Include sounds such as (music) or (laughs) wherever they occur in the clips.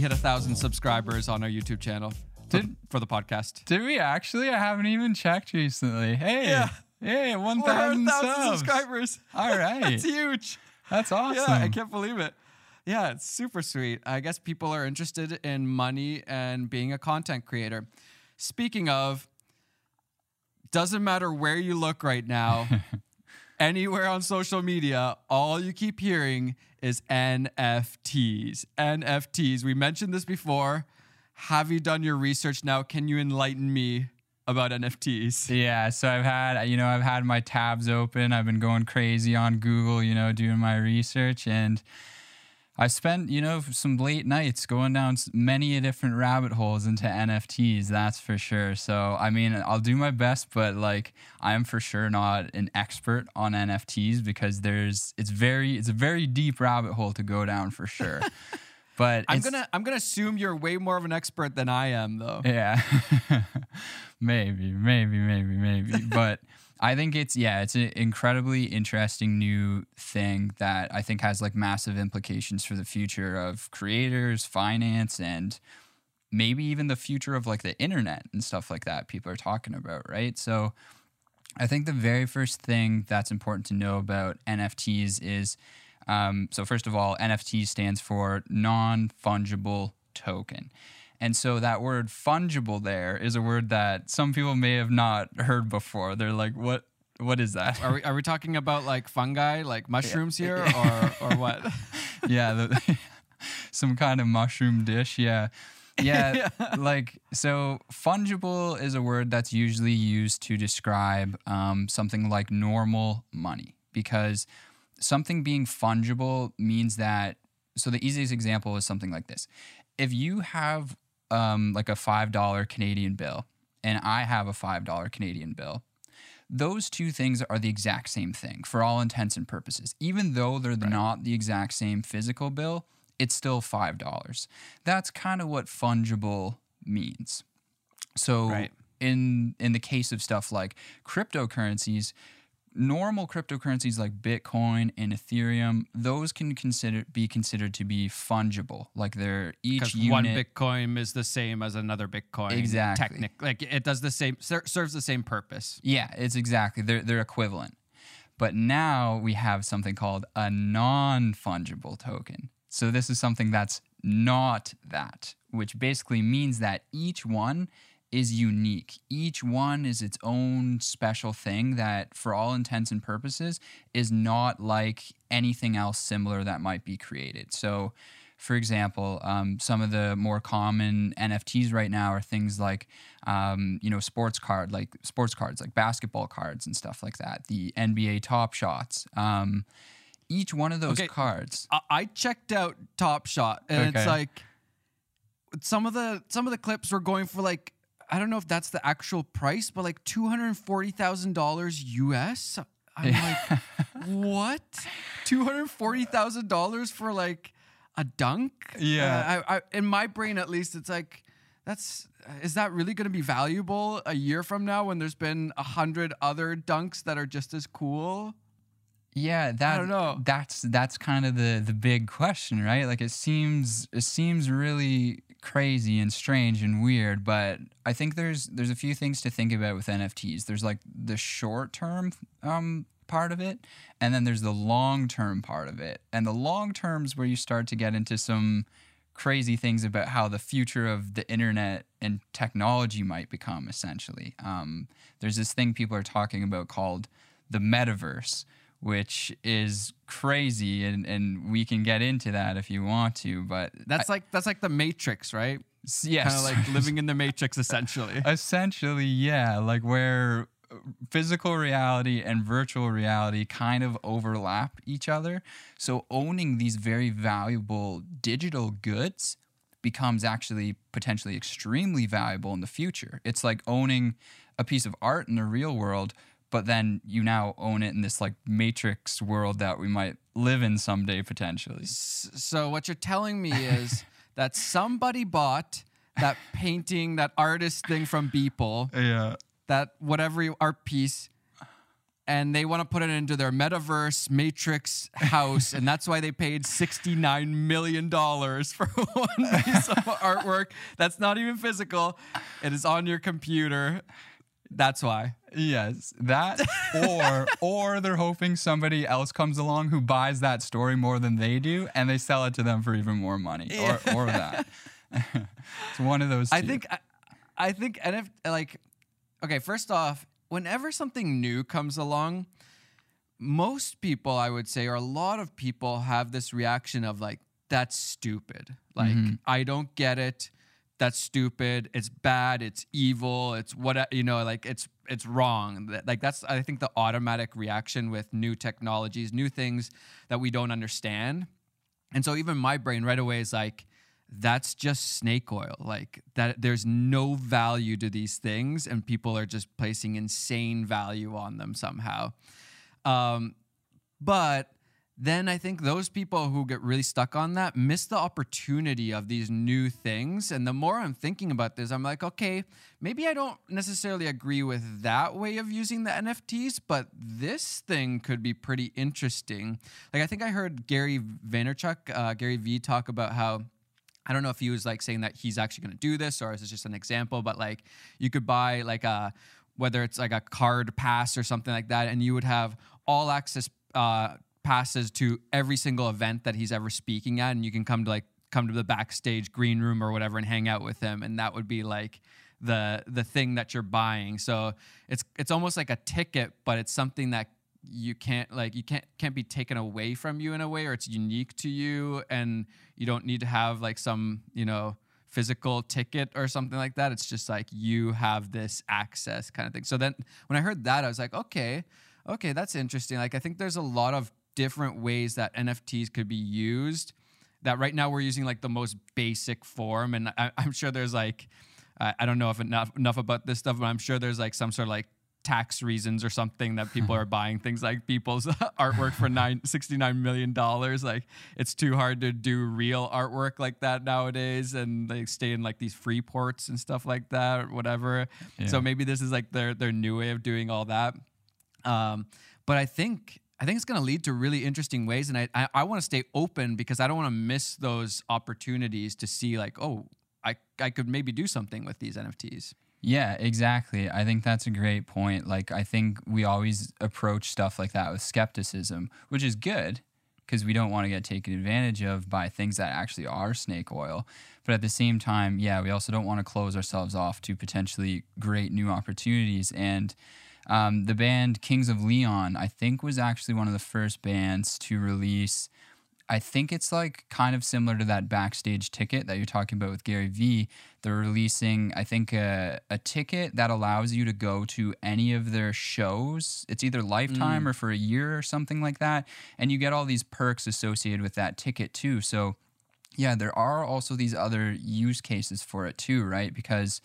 we hit a thousand subscribers on our YouTube channel for, Did- the, for the podcast. Did we actually? I haven't even checked recently. Hey, Yeah. hey, one We're at a thousand thousand subscribers. All (laughs) right, that's huge. that's awesome. Yeah, I can't believe it. Yeah, it's super sweet. I guess people are interested in money and being a content creator. Speaking of, doesn't matter where you look right now, (laughs) anywhere on social media, all you keep hearing is NFTs. NFTs. We mentioned this before. Have you done your research now? Can you enlighten me about NFTs? Yeah, so I've had, you know, I've had my tabs open. I've been going crazy on Google, you know, doing my research and I spent, you know, some late nights going down many different rabbit holes into NFTs, that's for sure. So, I mean, I'll do my best, but like I'm for sure not an expert on NFTs because there's it's very it's a very deep rabbit hole to go down for sure. (laughs) But I'm gonna I'm gonna assume you're way more of an expert than I am, though. yeah. (laughs) maybe, maybe, maybe, maybe. (laughs) But I think it's, yeah, it's an incredibly interesting new thing that I think has like massive implications for the future of creators, finance, and maybe even the future of like the internet and stuff like that people are talking about, right? So I think the very first thing that's important to know about NFTs is um, so, first of all, NFT stands for non fungible token. And so that word fungible there is a word that some people may have not heard before. They're like, what? What is that? Are we, are we talking about like fungi, like mushrooms here, (laughs) or or what? (laughs) yeah, the, (laughs) some kind of mushroom dish. Yeah. Yeah, like so fungible is a word that's usually used to describe um, something like normal money because something being fungible means that so the easiest example is something like this if you have um, like a $5 canadian bill and i have a $5 canadian bill those two things are the exact same thing for all intents and purposes. Even though they're not the exact same physical bill, it's still $5. That's kind of what fungible means. So Right. in in the case of stuff like cryptocurrencies, normal cryptocurrencies like Bitcoin and Ethereum, those can consider be considered to be fungible. Like they're each unit one Bitcoin is the same as another Bitcoin. Exactly. Technic, like it does the same, ser- serves the same purpose. Yeah, it's exactly they're they're equivalent. But now we have something called a non-fungible token. So this is something that's not that, which basically means that each one is unique. Each one is its own special thing that for all intents and purposes is not like anything else similar that might be created. So for example, um, some of the more common NFTs right now are things like, um, you know, sports card, like sports cards, like basketball cards and stuff like that. The NBA Top Shots. Um, each one of those Okay. cards. I, I checked out Top Shot, and it's like some of the some of the clips were going for like I don't know if that's the actual price, but like two hundred forty thousand dollars US. I'm like, what? Two hundred forty thousand dollars for like a dunk? Yeah. Uh, I, I, in my brain, at least, it's like that's is that really going to be valuable a year from now when there's been a hundred other dunks that are just as cool? Yeah, that I don't know. That's that's kind of the the big question, right? Like it seems it seems really crazy and strange and weird, but I think there's there's a few things to think about with NFTs. There's like the short term um part of it, and then there's the long term part of it. And the long terms where you start to get into some crazy things about how the future of the internet and technology might become essentially. Um, there's this thing people are talking about called the metaverse, which is crazy, and, and we can get into that if you want to. But That's like that's like the Matrix, right? I- yes, Kind of like living in the Matrix, essentially. (laughs) essentially, yeah, like where uh, physical reality and virtual reality kind of overlap each other. So owning these very valuable digital goods becomes actually potentially extremely valuable in the future. It's like owning a piece of art in the real world, but then you now own it in this like matrix world that we might live in someday potentially. So what you're telling me is (laughs) that somebody bought that painting, that artist thing from Beeple, Yeah. that whatever art piece, and they want to put it into their metaverse matrix house and that's why they paid 69 million dollars for (laughs) one piece of (laughs) artwork that's not even physical it is on your computer that's why Yes, that or (laughs) or they're hoping somebody else comes along who buys that story more than they do and they sell it to them for even more money or or that. (laughs) it's one of those. I think I, I think and if like okay, first off, whenever something new comes along, most people I would say or a lot of people have this reaction of like that's stupid. Like mm-hmm. I don't get it. That's stupid. It's bad. It's evil. It's what you know. Like it's it's wrong. Like that's I think the automatic reaction with new technologies, new things that we don't understand. And so even my brain right away is like, that's just snake oil. Like that there's no value to these things and people are just placing insane value on them somehow. Um, but then I think those people who get really stuck on that miss the opportunity of these new things. And the more I'm thinking about this, I'm like, okay, maybe I don't necessarily agree with that way of using the NFTs, but this thing could be pretty interesting. Like, I think I heard Gary Vaynerchuk, uh, Gary V, talk about how. I don't know if he was like saying that he's actually going to do this or is this just an example, but like you could buy like a whether it's like a card pass or something like that, and you would have all access uh, passes to every single event that he's ever speaking at, and you can come to like come to the backstage green room or whatever and hang out with him, and that would be like the the thing that you're buying. So it's it's almost like a ticket, but it's something that you can't like you can't can't be taken away from you in a way or it's unique to you and you don't need to have like some you know physical ticket or something like that. It's just like you have this access kind of thing. So then when i heard that i was like okay okay that's interesting. Like i think there's a lot of different ways that nfts could be used that right now we're using like the most basic form. And I, i'm sure there's like I I don't know if enough enough about this stuff, but I'm sure there's like some sort of like tax reasons or something that people are (laughs) buying things like people's (laughs) artwork for nine, 69 million dollars. Like it's too hard to do real artwork like that nowadays and they stay in like these free ports and stuff like that or whatever. So maybe this is like their their new way of doing all that. Um, but i think I think it's going to lead to really interesting ways, and I I, I want to stay open because I don't want to miss those opportunities to see like, oh, I I could maybe do something with these NFTs. Yeah, exactly. I think that's a great point. Like, I think we always approach stuff like that with skepticism, which is good because we don't want to get taken advantage of by things that actually are snake oil. But at the same time, yeah, we also don't want to close ourselves off to potentially great new opportunities. And um, the band Kings of Leon, I think, was actually one of the first bands to release. I think it's like kind of similar to that backstage ticket that you're talking about with Gary Vee. They're releasing, I think, a, a ticket that allows you to go to any of their shows. It's either lifetime or for a year or something like that. And you get all these perks associated with that ticket too. So, yeah, there are also these other use cases for it too, right? Because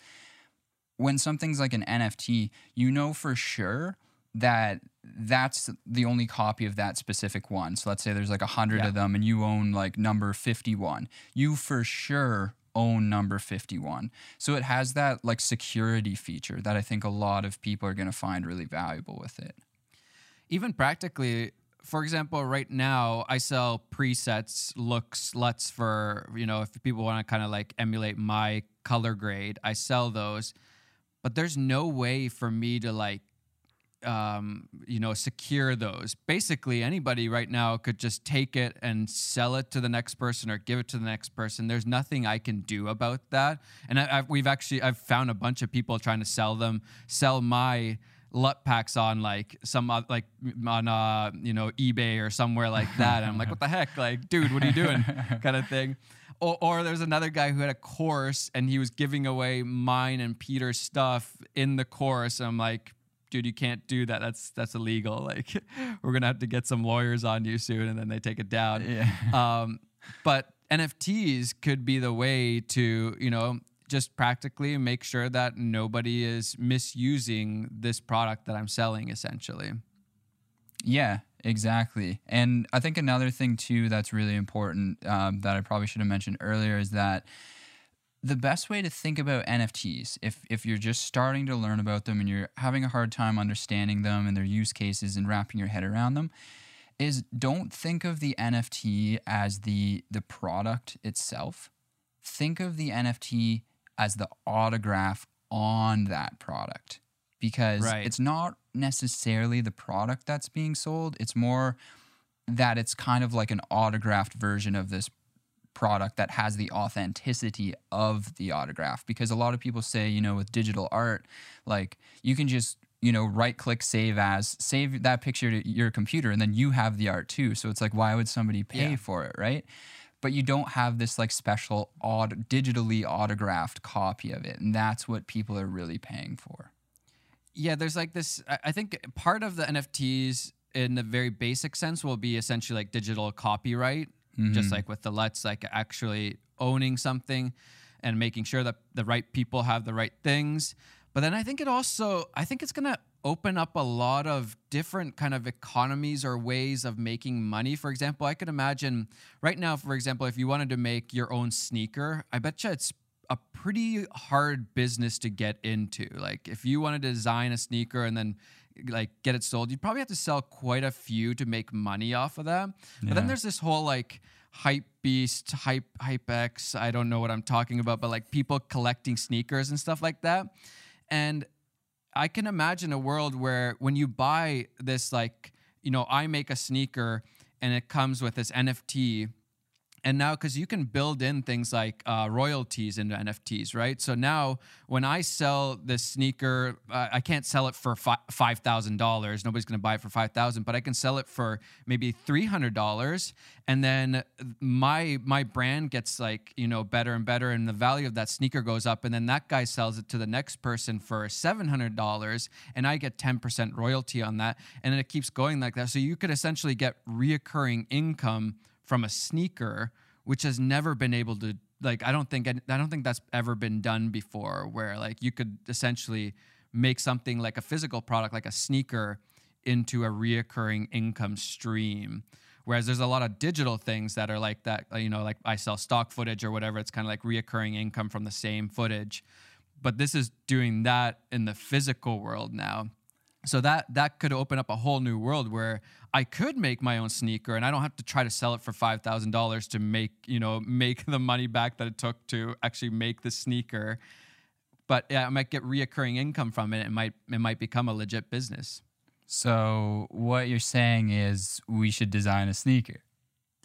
when something's like an NFT, you know for sure that that's the only copy of that specific one. So let's say there's like a hundred Yeah. of them and you own like number 51. You for sure own number 51. So it has that like security feature that I think a lot of people are going to find really valuable with it. even practically for example right now i sell presets looks luts for you know if people want to kind of like emulate my color grade i sell those but there's no way for me to like um, you know secure those. Basically anybody right now could just take it and sell it to the next person or give it to the next person. There's nothing i can do about that. And I, I've, we've actually i've found a bunch of people trying to sell them sell my LUT packs on like some oth- like on uh you know eBay or somewhere like that. And I'm like, what the heck, like, dude, what are you doing, (laughs) kind of thing. Or, or there's another guy who had a course and he was giving away mine and Peter's stuff in the course. And I'm like, dude, you can't do that. That's that's illegal. Like, (laughs) we're gonna have to get some lawyers on you soon, and then they take it down. Yeah. (laughs) Um, but NFTs could be the way to, you know, just practically make sure that nobody is misusing this product that I'm selling essentially. Yeah, exactly. And I think another thing too that's really important um, that I probably should have mentioned earlier is that the best way to think about NFTs, if if you're just starting to learn about them and you're having a hard time understanding them and their use cases and wrapping your head around them, is don't think of the NFT as the the product itself. Think of the NFT as the autograph on that product because Right. it's not necessarily the product that's being sold. It's more that it's kind of like an autographed version of this product that has the authenticity of the autograph because a lot of people say you know with digital art like you can just you know right click save as save that picture to your computer and then you have the art too so it's like why would somebody pay Yeah. for it right but you don't have this like special aut- digitally autographed copy of it and that's what people are really paying for Yeah, there's like this. I think part of the NFTs in the very basic sense will be essentially like digital copyright, just mm-hmm. like with the Let's, like actually owning something and making sure that the right people have the right things. But then I think it also, I think it's gonna open up a lot of different kind of economies or ways of making money. For example, I could imagine right now, for example, if you wanted to make your own sneaker, I bet you it's a pretty hard business to get into. Like if you wanted to design a sneaker and then like get it sold, you'd probably have to sell quite a few to make money off of that. But then there's this whole like hype beast, hype hype X, I don't know what I'm talking about, but like people collecting sneakers and stuff like that. And I can imagine a world where when you buy this, like, you know, I make a sneaker and it comes with this NFT. And now, because you can build in things like uh, royalties into NFTs, right? So now, when I sell this sneaker, uh, I can't sell it for fi- five thousand dollars. Nobody's going to buy it for five thousand, but I can sell it for maybe three hundred dollars, and then my my brand gets like you know better and better, and the value of that sneaker goes up, and then that guy sells it to the next person for seven hundred dollars, and I get ten percent royalty on that, and then it keeps going like that. So you could essentially get reoccurring income from a sneaker, which has never been able to like. I don't think I don't think that's ever been done before, where like you could essentially make something like a physical product, like a sneaker, into a reoccurring income stream. Whereas there's a lot of digital things that are like that, you know, like I sell stock footage or whatever. It's kind of like reoccurring income from the same footage. But this is doing that in the physical world now. So that that could open up a whole new world where I could make my own sneaker and I don't have to try to sell it for five thousand dollars to make you know make (laughs) the money back that it took to actually make the sneaker. But yeah, I might get reoccurring income from it. It might it might become a legit business. so what you're saying is we should design a sneaker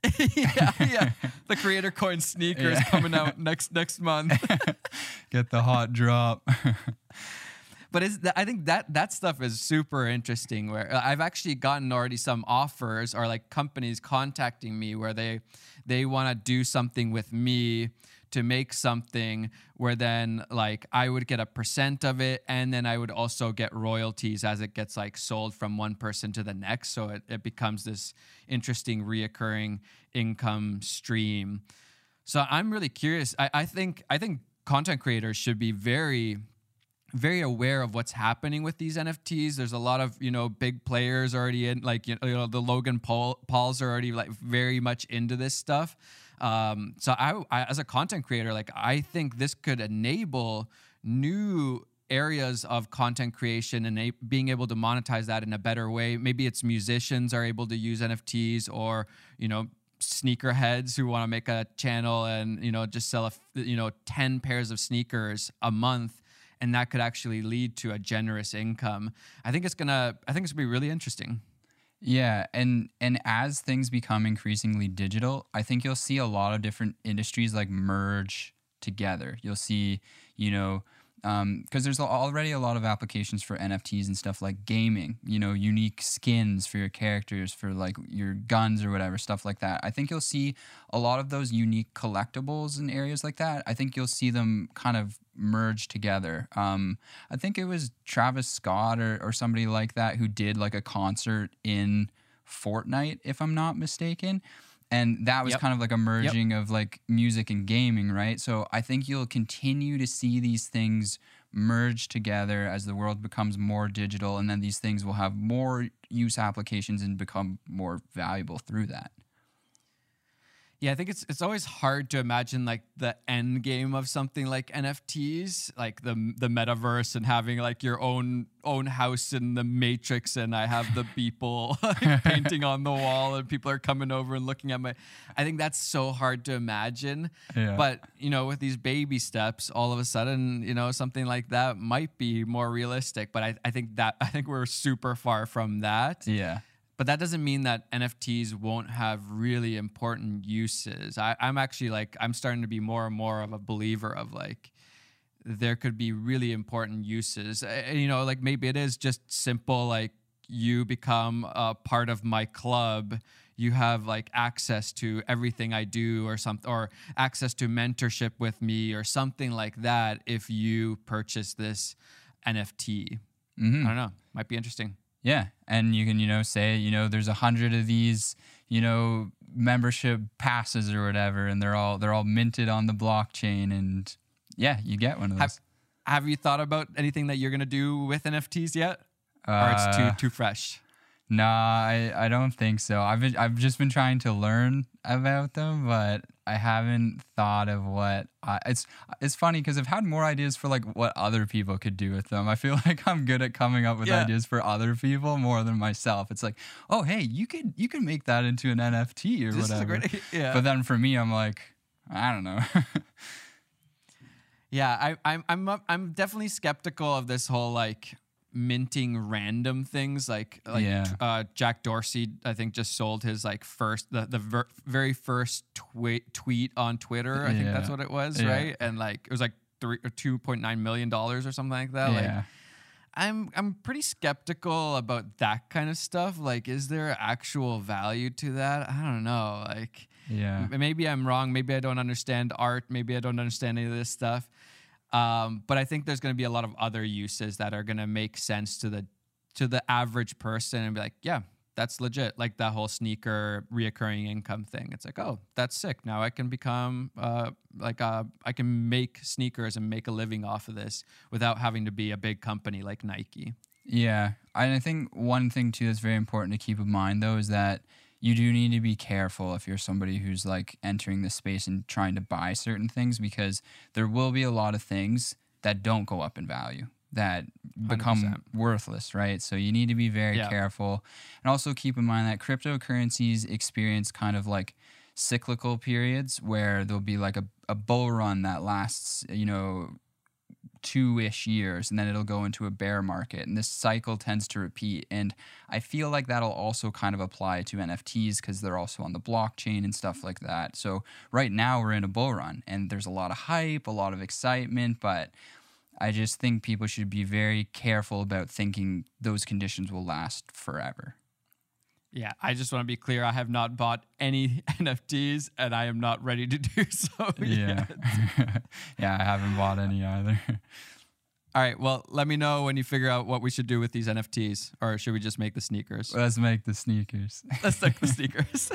(laughs) yeah, yeah. The creator coin sneaker is Yeah. coming out next next month. (laughs) get the hot drop but it's, I think that that stuff is super interesting. Where uh, I've actually gotten already some offers or like companies contacting me where they they want to do something with me to make something where then like I would get a percent of it and then I would also get royalties as it gets like sold from one person to the next. So it, it becomes this interesting reoccurring income stream. So I'm really curious. I, I think I think content creators should be very very aware of what's happening with these NFTs. There's a lot of you know big players already in, like you know, the Logan Paul Pauls are already like very much into this stuff. Um, so I, I, as a content creator, like I think this could enable new areas of content creation and a- being able to monetize that in a better way. Maybe it's musicians are able to use NFTs, or you know sneakerheads who want to make a channel and you know just sell a you know 10 pairs of sneakers a month and that could actually lead to a generous income i think it's gonna i think it's gonna be really interesting Yeah, and and as things become increasingly digital, I think you'll see a lot of different industries like merge together. You'll see, you know, because there's already a lot of applications for NFTs and stuff like gaming. You know, unique skins for your characters, for like your guns or whatever stuff like that. I think you'll see a lot of those unique collectibles in areas like that. I think you'll see them kind of merge together. Um, I think it was Travis Scott or, or somebody like that who did like a concert in Fortnite, if I'm not mistaken. And that was Yep. kind of like a merging of like music and gaming, right? So I think you'll continue to see these things merge together as the world becomes more digital, and then these things will have more use applications and become more valuable through that. Yeah, I think it's it's always hard to imagine like the end game of something like NFTs, like the the metaverse and having like your own own house in the matrix and I have the people (laughs) like, (laughs) painting on the wall and people are coming over and looking at my I think that's so hard to imagine. Yeah. But, you know, with these baby steps, all of a sudden, you know, something like that might be more realistic. But I, I think that (laughs) I think we're super far from that. Yeah. But that doesn't mean that NFTs won't have really important uses. I, I'm actually like, I'm starting to be more and more of a believer of like, there could be really important uses. You know, like maybe it is just simple, like you become a part of my club. You have like access to everything I do, or something, or access to mentorship with me, or something like that. If you purchase this NFT, mm-hmm. I don't know, might be interesting. Yeah, and you can you know say you know there's a hundred of these you know membership passes or whatever, and they're all they're all minted on the blockchain, and yeah, you get one of those. Have, have you thought about anything that you're gonna do with NFTs yet, or it's too Uh, too fresh? Nah, I, I don't think so. I've been, I've just been trying to learn about them, but I haven't thought of what I, it's it's funny because I've had more ideas for like what other people could do with them. I feel (laughs) like I'm good at coming up with Yeah. ideas for other people more than myself. It's like, oh hey, you could you could make that into an NFT or This whatever. great (laughs) yeah. But then for me, I'm like, I don't know. (laughs) Yeah, I, I'm I'm I'm definitely skeptical of this whole like minting random things. Like like Yeah. uh, Jack Dorsey, I think just sold his like first the the ver- very first tweet tweet on Twitter. I think that's what it was, Yeah. right? And like it was like three or two point nine million dollars or something like that. Like. I'm I'm pretty skeptical about that kind of stuff. Like, is there actual value to that? I don't know. Like. Yeah. Maybe I'm wrong. Maybe I don't understand art. Maybe I don't understand any of this stuff. Um, but I think there's going to be a lot of other uses that are going to make sense to the to the average person and be like, yeah, that's legit. Like that whole sneaker reoccurring income thing. It's like, oh, that's sick. Now I can become uh, like uh, I can make sneakers and make a living off of this without having to be a big company like Nike. Yeah. And I think one thing too that's very important to keep in mind though is that you do need to be careful if you're somebody who's like entering this space and trying to buy certain things because there will be a lot of things that don't go up in value that become 100%. worthless, right? So you need to be very Yeah. careful. And also keep in mind that cryptocurrencies experience kind of like cyclical periods where there'll be like a, a bull run that lasts, you know, two ish years and then it'll go into a bear market. And this cycle tends to repeat. And I feel like that'll also kind of apply to NFTs because they're also on the blockchain and stuff like that. So right now we're in a bull run and there's a lot of hype, a lot of excitement, but I just think people should be very careful about thinking those conditions will last forever. Yeah, I just want to be clear. I have not bought any (laughs) NFTs, and I am not ready to do (laughs) so. Yeah. yet. (laughs) yeah, I haven't bought any either. All right. Well, let me know when you figure out what we should do with these NFTs, or should we just make the sneakers? Let's make the sneakers. Let's make the sneakers.